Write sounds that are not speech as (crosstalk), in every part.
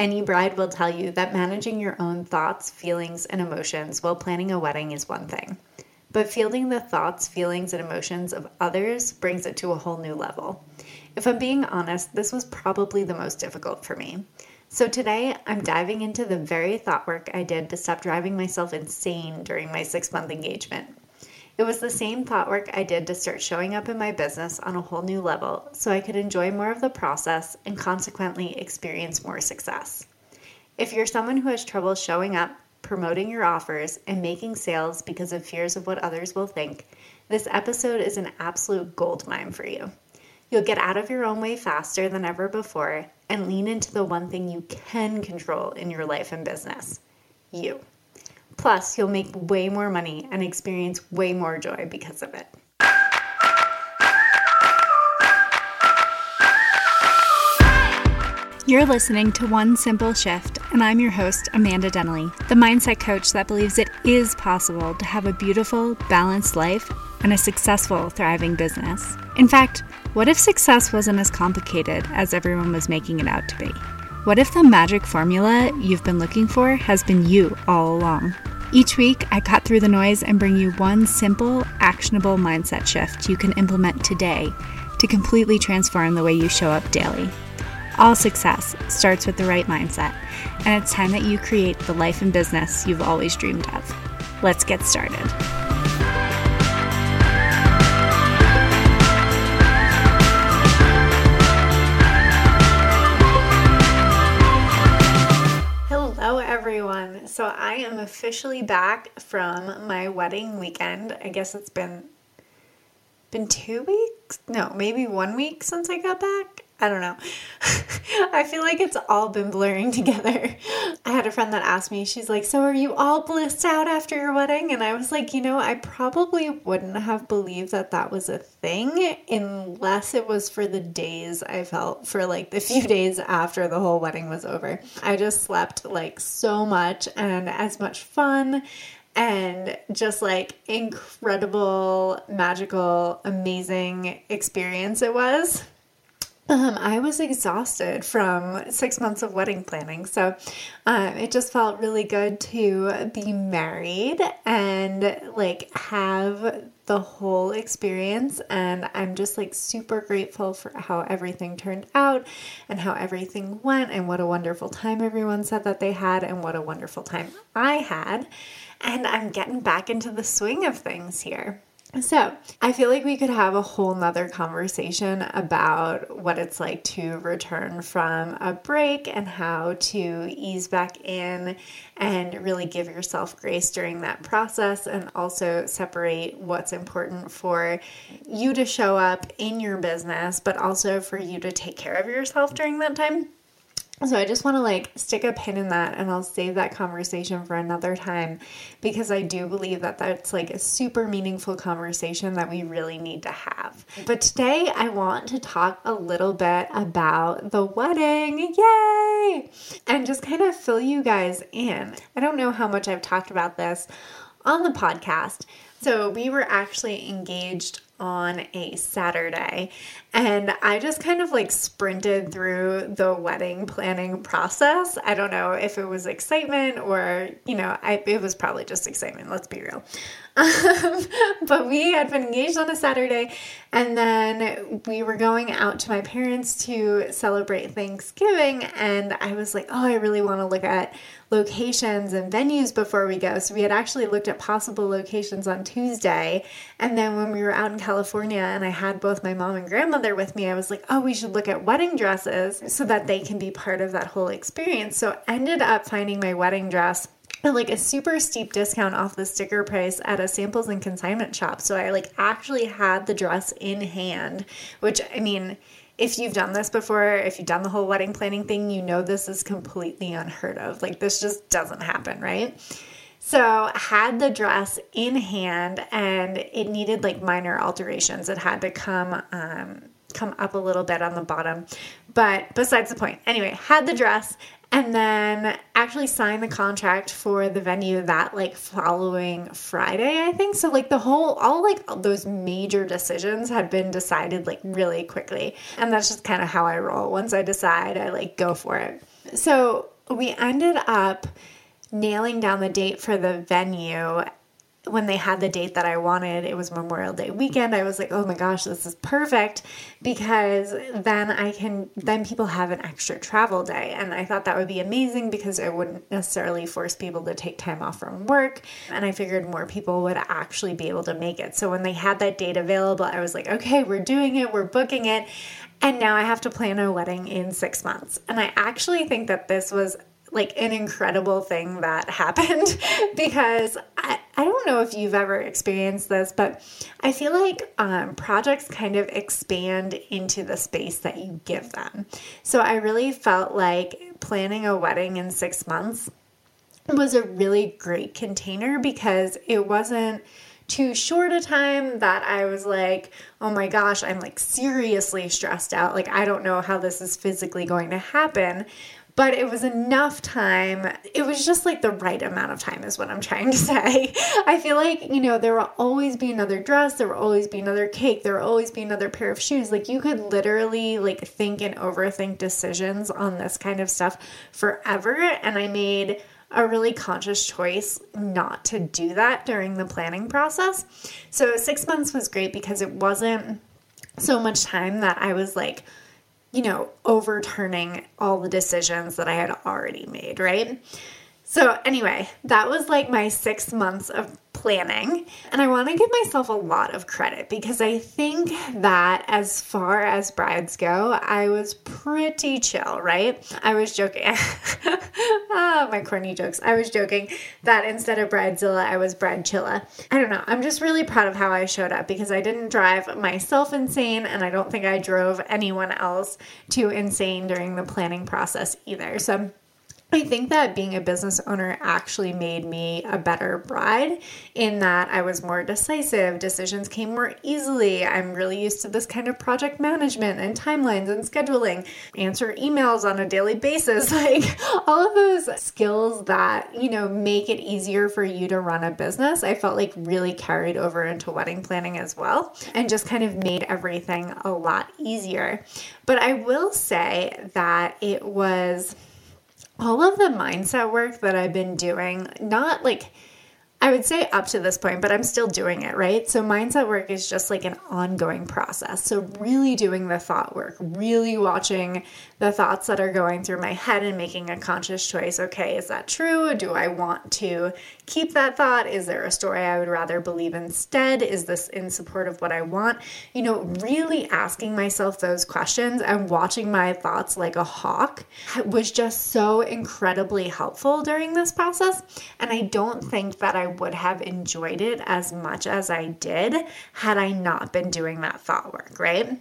Any bride will tell you that managing your own thoughts, feelings, and emotions while planning a wedding is one thing. But fielding the thoughts, feelings, and emotions of others brings it to a whole new level. If I'm being honest, this was probably the most difficult for me. So today, I'm diving into the very thought work I did to stop driving myself insane during my six month engagement. It was the same thought work I did to start showing up in my business on a whole new level so I could enjoy more of the process and consequently experience more success. If you're someone who has trouble showing up, promoting your offers, and making sales because of fears of what others will think, this episode is an absolute gold mine for you. You'll get out of your own way faster than ever before and lean into the one thing you can control in your life and business you. Plus, you'll make way more money and experience way more joy because of it. You're listening to One Simple Shift, and I'm your host, Amanda Denley, the mindset coach that believes it is possible to have a beautiful, balanced life and a successful, thriving business. In fact, what if success wasn't as complicated as everyone was making it out to be? What if the magic formula you've been looking for has been you all along? Each week, I cut through the noise and bring you one simple, actionable mindset shift you can implement today to completely transform the way you show up daily. All success starts with the right mindset, and it's time that you create the life and business you've always dreamed of. Let's get started. So I am officially back from my wedding weekend. I guess it's been been 2 weeks? No, maybe 1 week since I got back. I don't know. (laughs) I feel like it's all been blurring (laughs) together. I had a friend that asked me, she's like, So are you all blissed out after your wedding? And I was like, You know, I probably wouldn't have believed that that was a thing unless it was for the days I felt for like the few (laughs) days after the whole wedding was over. I just slept like so much and as much fun and just like incredible, magical, amazing experience it was. Um, I was exhausted from six months of wedding planning. So um, it just felt really good to be married and like have the whole experience. And I'm just like super grateful for how everything turned out and how everything went and what a wonderful time everyone said that they had and what a wonderful time I had. And I'm getting back into the swing of things here. So, I feel like we could have a whole nother conversation about what it's like to return from a break and how to ease back in and really give yourself grace during that process and also separate what's important for you to show up in your business, but also for you to take care of yourself during that time. So I just want to like stick a pin in that and I'll save that conversation for another time because I do believe that that's like a super meaningful conversation that we really need to have. But today I want to talk a little bit about the wedding. Yay! And just kind of fill you guys in. I don't know how much I've talked about this on the podcast. So we were actually engaged on a Saturday. And I just kind of like sprinted through the wedding planning process. I don't know if it was excitement or, you know, I, it was probably just excitement, let's be real. Um, (laughs) but we had been engaged on a Saturday, and then we were going out to my parents to celebrate Thanksgiving. And I was like, oh, I really want to look at locations and venues before we go. So we had actually looked at possible locations on Tuesday. And then when we were out in California and I had both my mom and grandmother with me, I was like, oh, we should look at wedding dresses so that they can be part of that whole experience. So ended up finding my wedding dress like a super steep discount off the sticker price at a samples and consignment shop. So I like actually had the dress in hand, which I mean, if you've done this before, if you've done the whole wedding planning thing, you know this is completely unheard of. Like this just doesn't happen, right? So had the dress in hand and it needed like minor alterations. It had to come um, come up a little bit on the bottom. But besides the point. Anyway, had the dress and then actually signed the contract for the venue that like following Friday, I think. So like the whole all like those major decisions had been decided like really quickly. And that's just kind of how I roll. Once I decide, I like go for it. So we ended up nailing down the date for the venue when they had the date that I wanted, it was Memorial Day weekend. I was like, oh my gosh, this is perfect because then I can, then people have an extra travel day. And I thought that would be amazing because it wouldn't necessarily force people to take time off from work. And I figured more people would actually be able to make it. So when they had that date available, I was like, okay, we're doing it, we're booking it. And now I have to plan a wedding in six months. And I actually think that this was like an incredible thing that (laughs) happened (laughs) because I, I don't know if you've ever experienced this, but I feel like um, projects kind of expand into the space that you give them. So I really felt like planning a wedding in six months was a really great container because it wasn't too short a time that I was like, oh my gosh, I'm like seriously stressed out. Like, I don't know how this is physically going to happen but it was enough time. It was just like the right amount of time, is what I'm trying to (laughs) say. I feel like, you know, there will always be another dress, there will always be another cake, there will always be another pair of shoes. Like, you could literally like think and overthink decisions on this kind of stuff forever. And I made a really conscious choice not to do that during the planning process. So, six months was great because it wasn't so much time that I was like, you know, overturning all the decisions that I had already made, right? So, anyway, that was like my six months of planning. And I want to give myself a lot of credit because I think that as far as brides go, I was pretty chill, right? I was joking. (laughs) ah, my corny jokes. I was joking that instead of Bridezilla, I was Bridechilla. I don't know. I'm just really proud of how I showed up because I didn't drive myself insane and I don't think I drove anyone else too insane during the planning process either. So, I think that being a business owner actually made me a better bride in that I was more decisive, decisions came more easily. I'm really used to this kind of project management and timelines and scheduling, answer emails on a daily basis, (laughs) like all of those skills that, you know, make it easier for you to run a business. I felt like really carried over into wedding planning as well and just kind of made everything a lot easier. But I will say that it was all of the mindset work that I've been doing, not like I would say up to this point, but I'm still doing it, right? So, mindset work is just like an ongoing process. So, really doing the thought work, really watching the thoughts that are going through my head and making a conscious choice. Okay, is that true? Do I want to keep that thought? Is there a story I would rather believe instead? Is this in support of what I want? You know, really asking myself those questions and watching my thoughts like a hawk was just so incredibly helpful during this process. And I don't think that I would have enjoyed it as much as I did had I not been doing that thought work, right?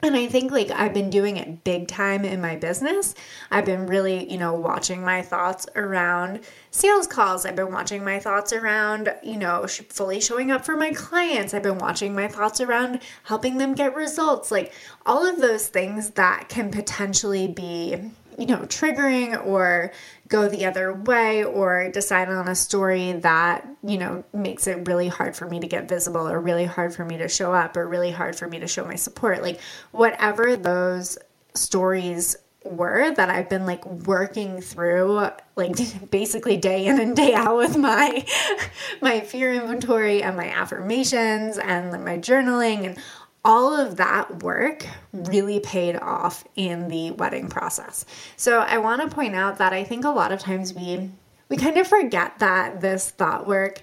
And I think like I've been doing it big time in my business. I've been really, you know, watching my thoughts around sales calls. I've been watching my thoughts around, you know, fully showing up for my clients. I've been watching my thoughts around helping them get results. Like all of those things that can potentially be you know, triggering or go the other way or decide on a story that, you know, makes it really hard for me to get visible or really hard for me to show up or really hard for me to show my support. Like, whatever those stories were that I've been like working through like (laughs) basically day in and day out with my (laughs) my fear inventory and my affirmations and my journaling and all of that work really paid off in the wedding process. So I want to point out that I think a lot of times we we kind of forget that this thought work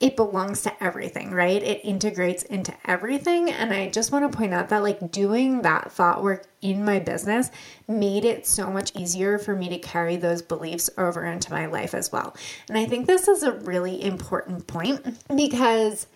it belongs to everything, right? It integrates into everything. And I just want to point out that, like, doing that thought work in my business made it so much easier for me to carry those beliefs over into my life as well. And I think this is a really important point because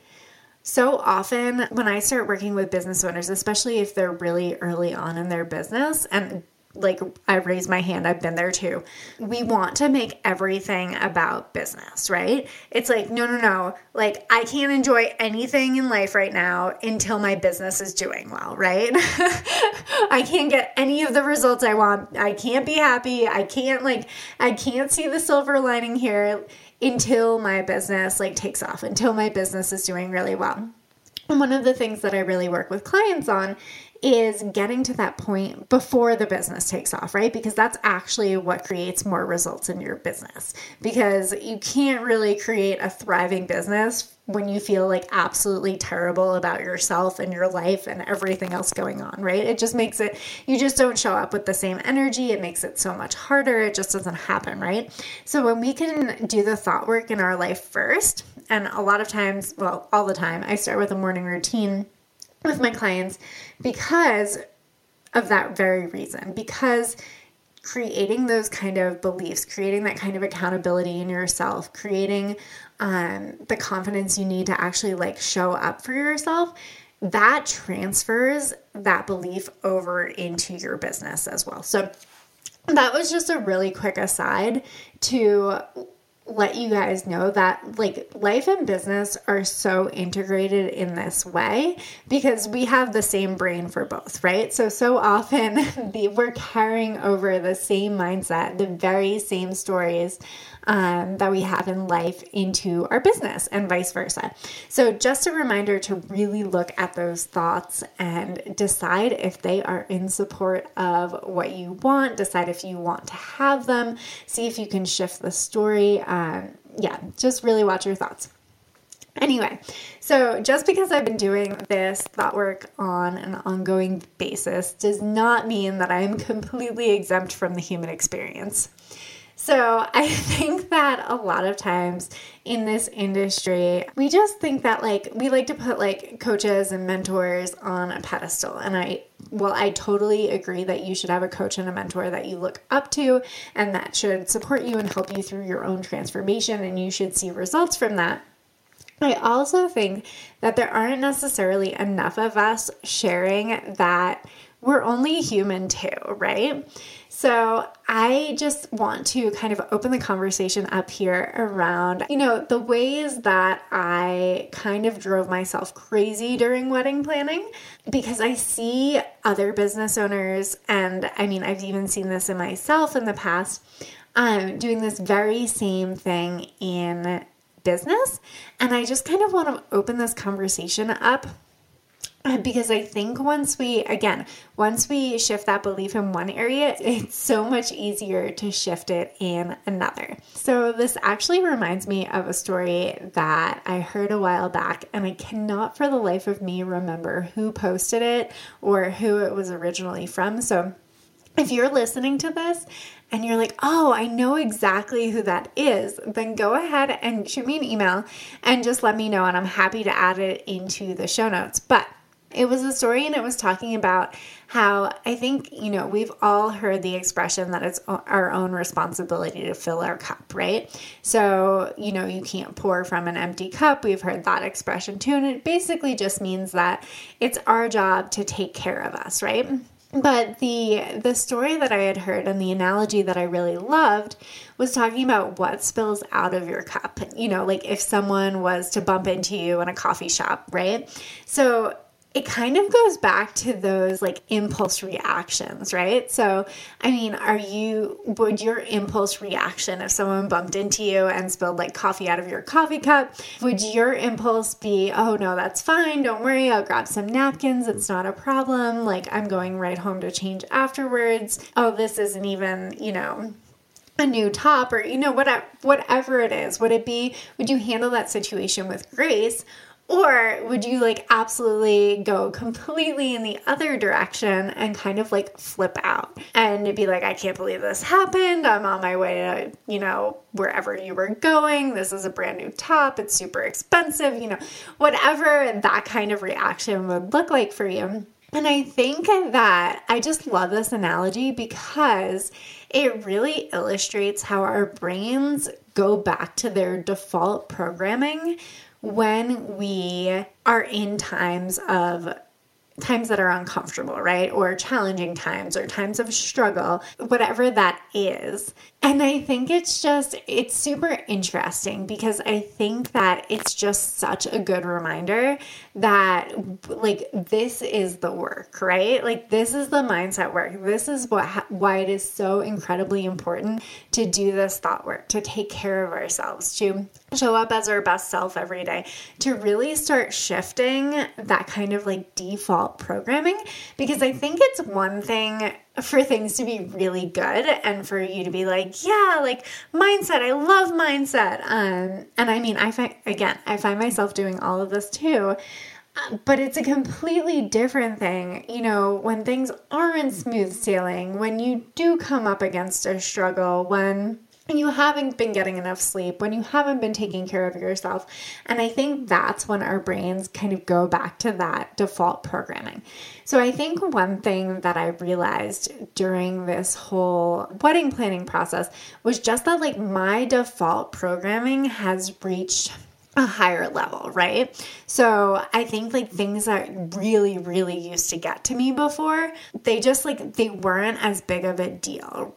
so often when I start working with business owners, especially if they're really early on in their business, and like I raise my hand, I've been there too. We want to make everything about business, right? It's like, no, no, no. Like, I can't enjoy anything in life right now until my business is doing well, right? (laughs) I can't get any of the results I want. I can't be happy. I can't, like, I can't see the silver lining here until my business like takes off, until my business is doing really well. And one of the things that I really work with clients on is getting to that point before the business takes off, right? Because that's actually what creates more results in your business. Because you can't really create a thriving business when you feel like absolutely terrible about yourself and your life and everything else going on, right? It just makes it, you just don't show up with the same energy. It makes it so much harder. It just doesn't happen, right? So when we can do the thought work in our life first, and a lot of times, well, all the time, I start with a morning routine with my clients because of that very reason. Because creating those kind of beliefs, creating that kind of accountability in yourself, creating um, the confidence you need to actually like show up for yourself, that transfers that belief over into your business as well. So that was just a really quick aside to let you guys know that like life and business are so integrated in this way because we have the same brain for both, right? So so often (laughs) the, we're carrying over the same mindset, the very same stories um, that we have in life into our business and vice versa. So, just a reminder to really look at those thoughts and decide if they are in support of what you want, decide if you want to have them, see if you can shift the story. Um, yeah, just really watch your thoughts. Anyway, so just because I've been doing this thought work on an ongoing basis does not mean that I am completely exempt from the human experience. So I (laughs) think that a lot of times in this industry, we just think that like we like to put like coaches and mentors on a pedestal. And I, well, I totally agree that you should have a coach and a mentor that you look up to and that should support you and help you through your own transformation. And you should see results from that. I also think that there aren't necessarily enough of us sharing that we're only human too, right? So I just want to kind of open the conversation up here around, you know, the ways that I kind of drove myself crazy during wedding planning because I see other business owners, and I mean, I've even seen this in myself in the past, um, doing this very same thing in business. And I just kind of want to open this conversation up (laughs) because I think once we, again, once we shift that belief in one area, it's so much easier to shift it in another. So, this actually reminds me of a story that I heard a while back, and I cannot for the life of me remember who posted it or who it was originally from. So, if you're listening to this and you're like, oh, I know exactly who that is, then go ahead and shoot me an email and just let me know, and I'm happy to add it into the show notes. But it was a story and it was talking about how I think, you know, we've all heard the expression that it's our own responsibility to fill our cup, right? So, you know, you can't pour from an empty cup. We've heard that expression too. And it basically just means that it's our job to take care of us, right? But the the story that I had heard and the analogy that I really loved was talking about what spills out of your cup. You know, like if someone was to bump into you in a coffee shop, right? So it kind of goes back to those like impulse reactions, right? So, I mean, are you, would your impulse reaction if someone bumped into you and spilled like coffee out of your coffee cup, would your impulse be, oh no, that's fine, don't worry, I'll grab some napkins, it's not a problem, like I'm going right home to change afterwards, oh, this isn't even, you know, a new top or you know whatever whatever it is would it be would you handle that situation with grace or would you like absolutely go completely in the other direction and kind of like flip out and be like, I can't believe this happened. I'm on my way to, you know, wherever you were going. This is a brand new top. It's super expensive, you know, whatever that kind of reaction would look like for you. And I think that I just love this analogy because it really illustrates how our brains go back to their default programming when we are in times of times that are uncomfortable, right? Or challenging times or times of struggle, whatever that is, And I think it's just, it's super interesting because I think that it's just such a good reminder that, like, this is the work, right? Like, this is the mindset work. This is what, why it is so incredibly important to do this thought work, to take care of ourselves, to show up as our best self every day, to really start shifting that kind of like default programming. Because I think it's one thing for things to be really good and for you to be like, yeah, like mindset, I love mindset. Um, and I mean, I find, again, I find myself doing all of this too. Uh, but it's a completely different thing, you know, when things aren't smooth sailing, when you do come up against a struggle, when you haven't been getting enough sleep, when you haven't been taking care of yourself. And I think that's when our brains kind of go back to that default programming. So I think one thing that I realized during this whole wedding planning process was just that like my default programming has reached a higher level, right? So I think like things that really, really used to get to me before, they just like they weren't as big of a deal.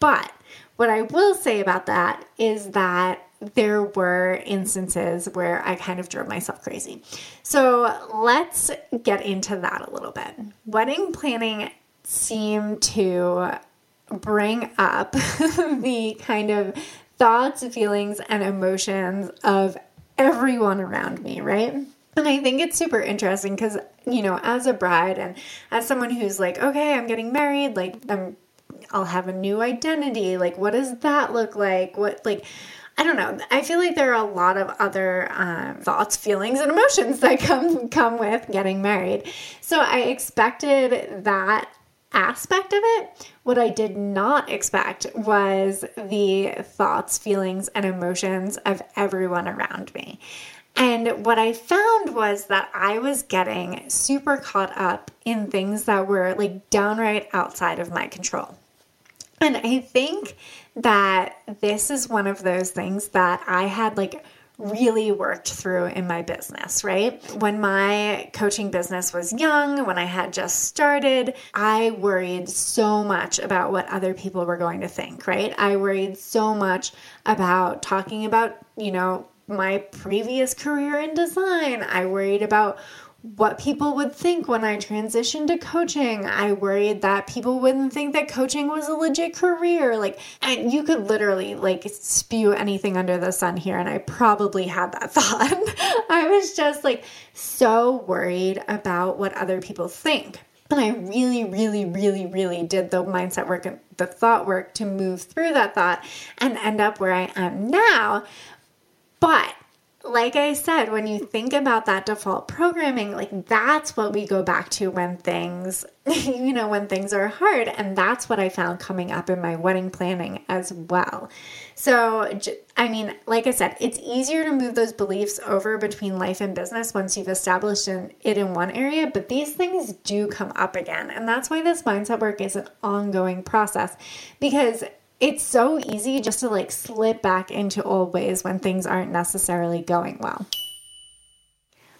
But what I will say about that is that there were instances where I kind of drove myself crazy. So let's get into that a little bit. Wedding planning seemed to bring up (laughs) the kind of thoughts, feelings, and emotions of everyone around me, right? And I think it's super interesting because, you know, as a bride and as someone who's like, okay, I'm getting married, like, I'm I'll have a new identity. Like, what does that look like? What, like, I don't know. I feel like there are a lot of other um, thoughts, feelings, and emotions (laughs) that come come with getting married. So I expected that aspect of it. What I did not expect was the thoughts, feelings, and emotions of everyone around me. And what I found was that I was getting super caught up in things that were like downright outside of my control. And I think that this is one of those things that I had like really worked through in my business, right? When my coaching business was young, when I had just started, I worried so much about what other people were going to think, right? I worried so much about talking about, you know, my previous career in design. I worried about what people would think when I transitioned to coaching. I worried that people wouldn't think that coaching was a legit career. Like, and you could literally like spew anything under the sun here, and I probably had that (laughs) thought. I was just like so worried about what other people think. And I really, really, really, really did the mindset work and the thought work to move through that thought and end up where I am now. But like I said, when you think about that default programming, like that's what we go back to when things, (laughs) you know, when things are hard. And that's what I found coming up in my wedding planning as well. So, I mean, like I said, it's easier to move those beliefs over between life and business once you've established it in one area, but these things do come up again. And that's why this mindset work is an ongoing process because it's so easy just to like slip back into old ways when things aren't necessarily going well.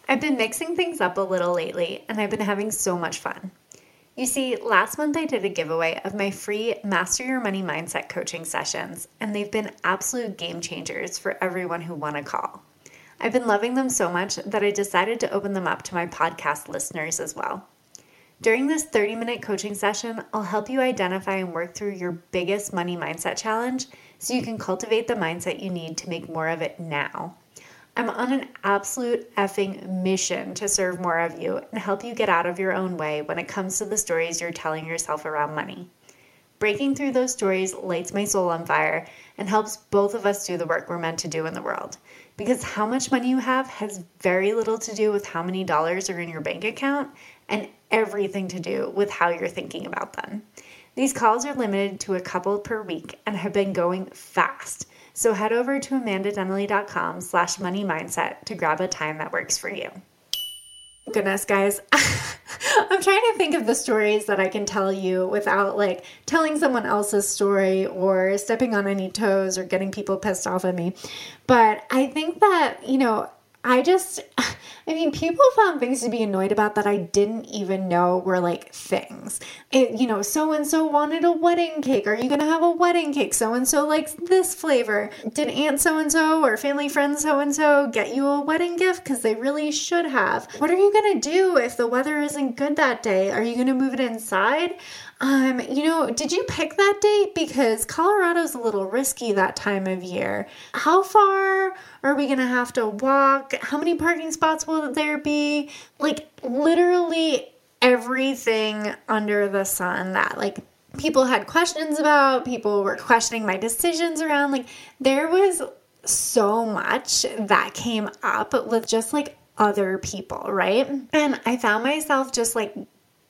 I've been mixing things up a little lately and I've been having so much fun. You see, last month I did a giveaway of my free Master Your Money Mindset coaching sessions, and they've been absolute game changers for everyone who won a call. I've been loving them so much that I decided to open them up to my podcast listeners as well. During this 30 minute coaching session, I'll help you identify and work through your biggest money mindset challenge so you can cultivate the mindset you need to make more of it now. I'm on an absolute effing mission to serve more of you and help you get out of your own way when it comes to the stories you're telling yourself around money. Breaking through those stories lights my soul on fire and helps both of us do the work we're meant to do in the world. Because how much money you have has very little to do with how many dollars are in your bank account and everything to do with how you're thinking about them. These calls are limited to a couple per week and have been going fast. So head over to amandadenley.com slash money mindset to grab a time that works for you. Goodness, guys. (laughs) I'm trying to think of the stories that I can tell you without like telling someone else's story or stepping on any toes or getting people pissed off at me. But I think that, you know, I just, I mean, people found things to be annoyed about that I didn't even know were like things. It, you know, so and so wanted a wedding cake. Are you going to have a wedding cake? So and so likes this flavor. Did Aunt so and so or family friend so and so get you a wedding gift? Because they really should have. What are you going to do if the weather isn't good that day? Are you going to move it inside? Um, you know, did you pick that date? Because Colorado's a little risky that time of year. How far are we gonna have to walk? How many parking spots will there be? Like, literally everything under the sun that, like, people had questions about, people were questioning my decisions around. Like, there was so much that came up with just like other people, right? And I found myself just like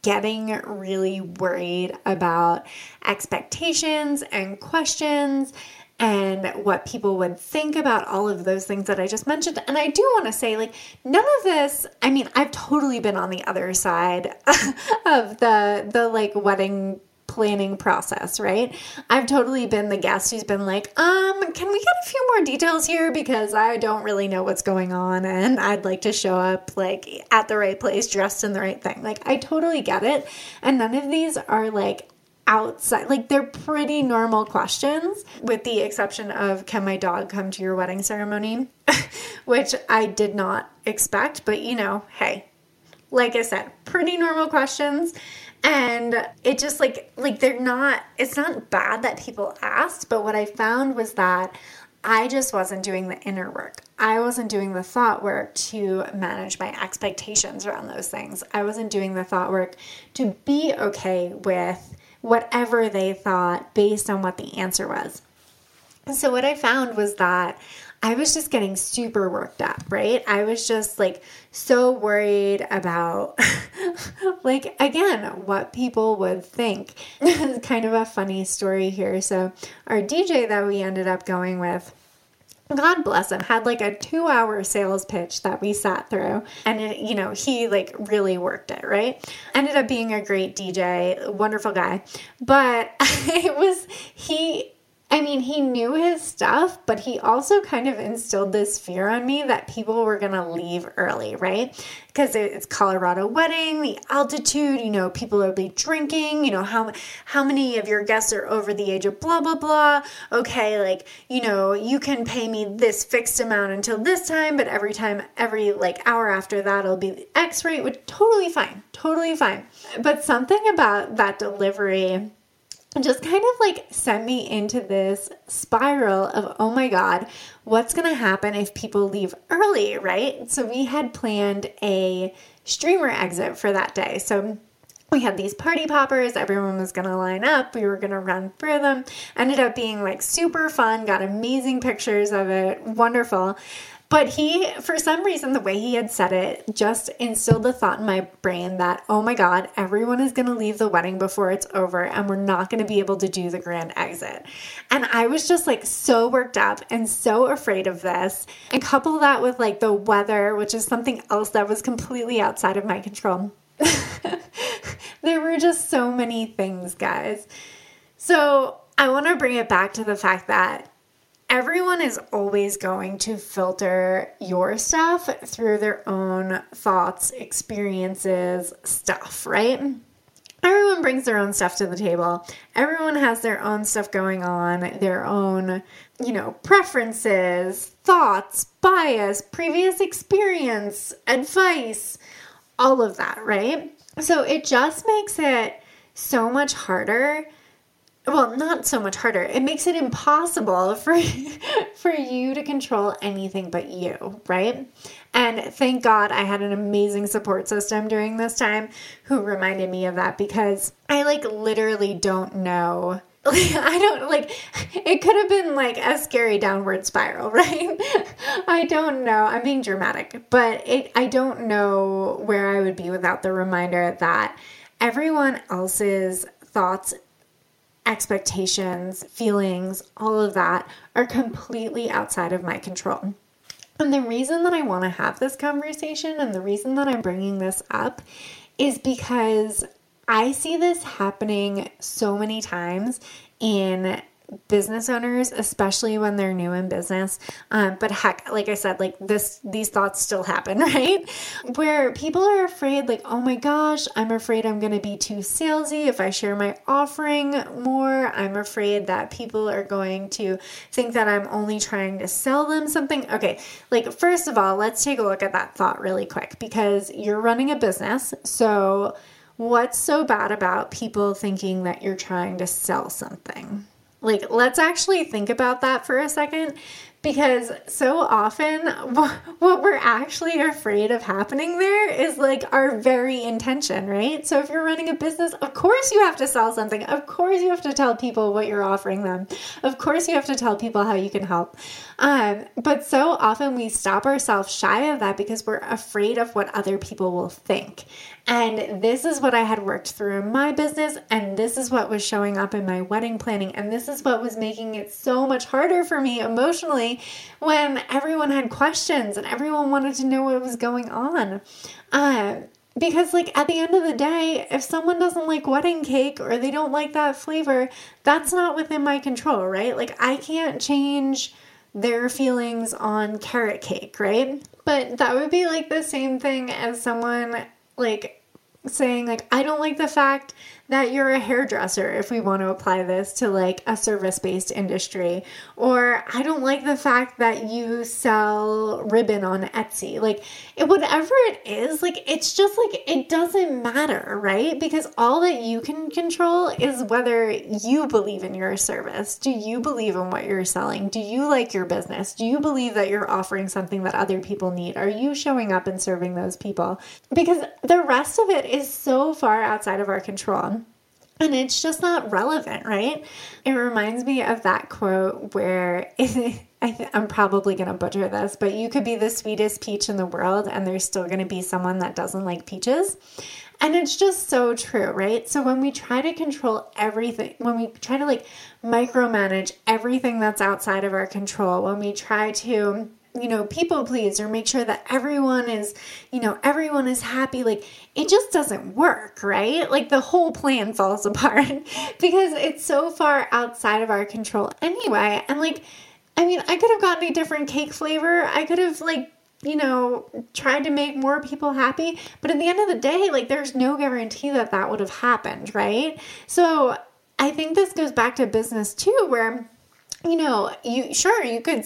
getting really worried about expectations and questions and what people would think about all of those things that I just mentioned. And I do want to say, like, none of this, I mean, I've totally been on the other side (laughs) of the the like wedding planning process, right? I've totally been the guest who's been like, um, can we get a few more details here because I don't really know what's going on and I'd like to show up like at the right place dressed in the right thing. Like I totally get it. And none of these are like outside like they're pretty normal questions with the exception of can my dog come to your wedding ceremony (laughs) which i did not expect but you know hey like i said pretty normal questions and it just like like they're not it's not bad that people asked but what i found was that I just wasn't doing the inner work. I wasn't doing the thought work to manage my expectations around those things. I wasn't doing the thought work to be okay with whatever they thought based on what the answer was. So, what I found was that I was just getting super worked up, right? I was just like so worried about, (laughs) like, again, what people would think. it's (laughs) kind of a funny story here. So, our DJ that we ended up going with, God bless him, had like a two hour sales pitch that we sat through. And, it, you know, he like really worked it, right? Ended up being a great DJ, wonderful guy. But (laughs) it was, he, I mean, he knew his stuff, but he also kind of instilled this fear on me that people were going to leave early, right? Because it's Colorado wedding, the altitude, you know, people will be drinking, you know, how how many of your guests are over the age of blah blah blah. Okay, like, you know, you can pay me this fixed amount until this time, but every time every like hour after that it'll be X rate, which totally fine. Totally fine. But something about that delivery just kind of like sent me into this spiral of, oh my God, what's going to happen if people leave early, right? So we had planned a streamer exit for that day. So we had these party poppers, everyone was gonna line up, we were gonna run through them. Ended up being like super fun, got amazing pictures of it, wonderful. But he, for some reason, the way he had said it just instilled the thought in my brain that, oh my God, everyone is going to leave the wedding before it's over and we're not going to be able to do the grand exit. And I was just like so worked up and so afraid of this. And couple that with like the weather, which is something else that was completely outside of my control. (laughs) there were just so many things, guys. So I want to bring it back to the fact that everyone is always going to filter your stuff through their own thoughts, experiences, stuff, right? Everyone brings their own stuff to the table. Everyone has their own stuff going on, their own, you know, preferences, thoughts, bias, previous experience, advice, all of that, right? So it just makes it so much harder well not so much harder it makes it impossible for (laughs) for you to control anything but you right and thank god i had an amazing support system during this time who reminded me of that because i like literally don't know (laughs) I don't like it could have been like a scary downward spiral, (laughs) right? I don't know. I'm being dramatic, but it I don't know where I would be without the reminder that everyone else's thoughts expectations, feelings, all of that are completely outside of my control. And the reason that I want to have this conversation and the reason that I'm bringing this up is because I see this happening so many times in business owners, especially when they're new in business. Um, but heck, like I said, like this, these thoughts still happen, (laughs) right? Where people are afraid, like, oh my gosh, I'm afraid I'm going to be too salesy if I share my offering more. I'm afraid that people are going to think that I'm only trying to sell them something. Okay, like, first of all, let's take a look at that thought really quick because you're running a business. So, what's so bad about people thinking that you're trying to sell something? Like, let's actually think about that for a second because so often (laughs) what we're actually afraid of happening there is like our very intention, right? So if you're running a business, of course you have to sell something. Of course you have to tell people what you're offering them. Of course you have to tell people how you can help. Um, but so often we stop ourselves shy of that because we're afraid of what other people will think. And this is what I had worked through in my business, and this is what was showing up in my wedding planning, and this is what was making it so much harder for me emotionally when everyone had questions and everyone wanted to know what was going on. Uh, because, like, at the end of the day, if someone doesn't like wedding cake or they don't like that flavor, that's not within my control, right? Like, I can't change their feelings on carrot cake, right? But that would be like the same thing as someone like saying like I don't like the fact that you're a hairdresser if we want to apply this to like a service-based industry. Or I don't like the fact that you sell ribbon on Etsy. Like it, whatever it is like it's just like it doesn't matter right? Because all that you can control is whether you believe in your service. Do you believe in what you're selling? Do you like your business? Do you believe that you're offering something that other people need? Are you showing up and serving those people? Because the rest of it is so far outside of our control and it's just not relevant, right? It reminds me of that quote where (laughs) I am probably going to butcher this, but you could be the sweetest peach in the world, and there's still going to be someone that doesn't like peaches. And it's just so true, right? So when we try to control everything, when we try to like micromanage everything that's outside of our control, when we try to you know, people please or make sure that everyone is, you know, everyone is happy. Like it just doesn't work, right? Like the whole plan falls (laughs) apart because it's so far outside of our control anyway. And like, I mean, I could have gotten a different cake flavor. I could have like you know, tried to make more people happy. But at the end of the day, like, there's no guarantee that that would have happened, right? So I think this goes back to business too, where, you know, you sure you could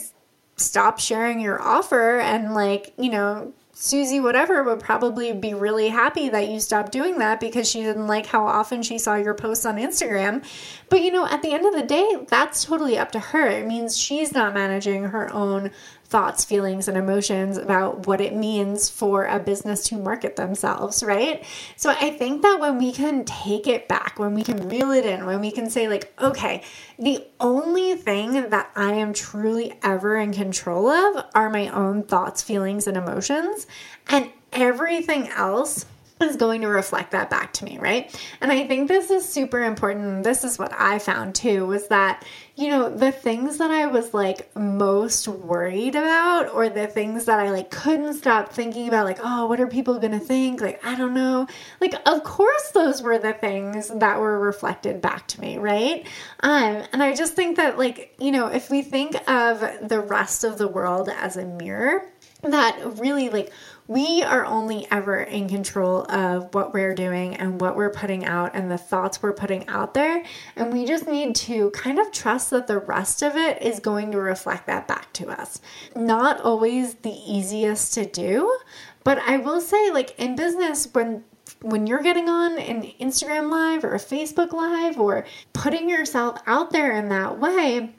stop sharing your offer and like, you know, Susie, whatever, would probably be really happy that you stopped doing that because she didn't like how often she saw your posts on Instagram. But you know, at the end of the day, that's totally up to her. It means she's not managing her own thoughts, feelings, and emotions about what it means for a business to market themselves, right? So I think that when we can take it back, when we can reel it in, when we can say, like, okay, the only thing that I am truly ever in control of are my own thoughts, feelings, and emotions, and everything else is going to reflect that back to me, right? And I think this is super important. This is what I found too was that, you know, the things that I was like most worried about or the things that I like couldn't stop thinking about like, oh, what are people going to think? Like, I don't know. Like, of course those were the things that were reflected back to me, right? Um and I just think that like, you know, if we think of the rest of the world as a mirror, that really like we are only ever in control of what we're doing and what we're putting out and the thoughts we're putting out there. And we just need to kind of trust that the rest of it is going to reflect that back to us. Not always the easiest to do, but I will say, like in business, when when you're getting on an Instagram live or a Facebook live or putting yourself out there in that way,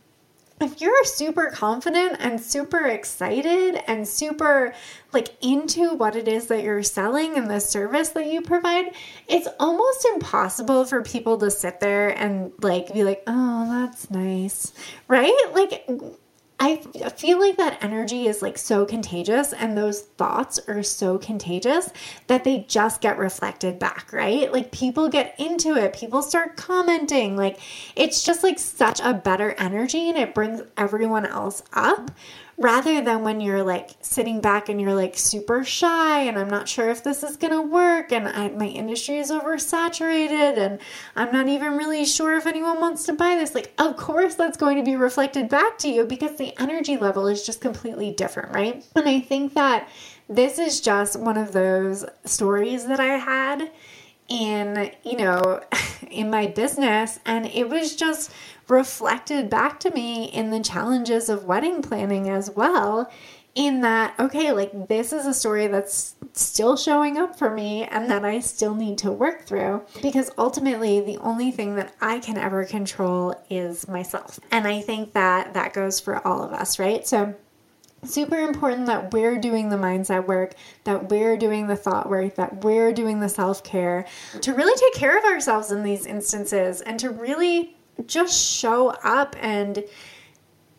if you're super confident and super excited and super like into what it is that you're selling and the service that you provide, it's almost impossible for people to sit there and like be like, "Oh, that's nice." Right? Like I feel like that energy is like so contagious and those thoughts are so contagious that they just get reflected back, right? Like people get into it, people start commenting. Like it's just like such a better energy and it brings everyone else up rather than when you're like sitting back and you're like super shy and I'm not sure if this is going to work and I, my industry is oversaturated and I'm not even really sure if anyone wants to buy this. Like, of course, that's going to be reflected back to you because the energy level is just completely different, right? And I think that this is just one of those stories that I had in, you know, (laughs) in my business and it was just reflected back to me in the challenges of wedding planning as well in that okay like this is a story that's still showing up for me and that I still need to work through because ultimately the only thing that I can ever control is myself. And I think that that goes for all of us right? So super important that we're doing the mindset work, that we're doing the thought work, that we're doing the self care to really take care of ourselves in these instances and to really just show up and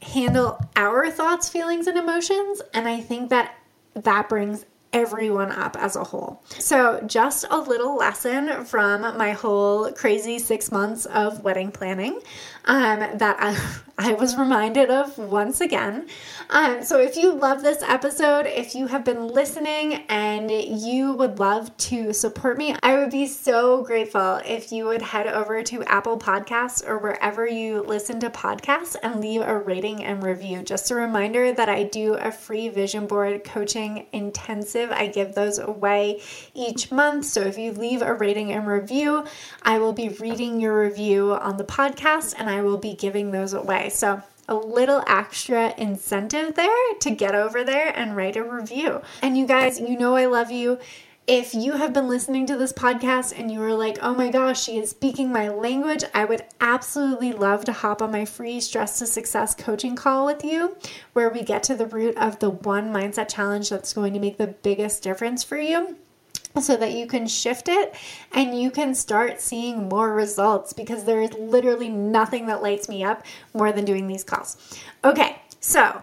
handle our thoughts, feelings, and emotions. And I think that that brings everyone up as a whole. So, just a little lesson from my whole crazy six months of wedding planning um, that I, (laughs) I was reminded of once again. Um, so, if you love this episode, if you have been listening and you would love to support me, I would be so grateful if you would head over to Apple Podcasts or wherever you listen to podcasts and leave a rating and review. Just a reminder that I do a free vision board coaching intensive. I give those away each month. So, if you leave a rating and review, I will be reading your review on the podcast and I will be giving those away. So, a little extra incentive there to get over there and write a review. And you guys, you know I love you. If you have been listening to this podcast and you were like, oh my gosh, she is speaking my language, I would absolutely love to hop on my free Stress to Success coaching call with you, where we get to the root of the one mindset challenge that's going to make the biggest difference for you so that you can shift it and you can start seeing more results because there is literally nothing that lights me up more than doing these calls. Okay, so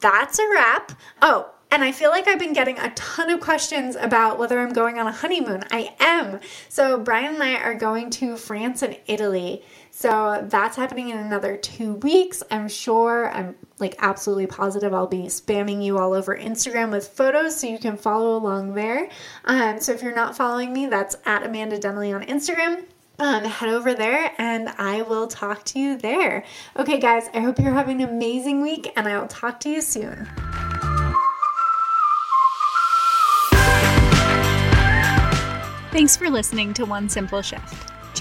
that's a wrap. Oh, and I feel like I've been getting a ton of questions about whether I'm going on a honeymoon. I am. So, Brian and I are going to France and Italy so that's happening in another two weeks. I'm sure, I'm like absolutely positive I'll be spamming you all over Instagram with photos so you can follow along there. Um, so if you're not following me, that's at Amanda Denley on Instagram. Um, head over there and I will talk to you there. Okay, guys, I hope you're having an amazing week and I will talk to you soon. Thanks for listening to One Simple Shift.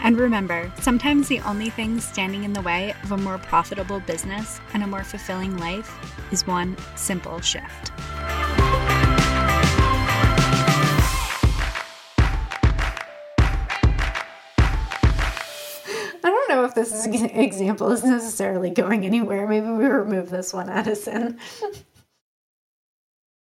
And remember, sometimes the only thing standing in the way of a more profitable business and a more fulfilling life is one simple shift. I don't know if this example is necessarily going anywhere. Maybe we remove this one, Addison. (laughs)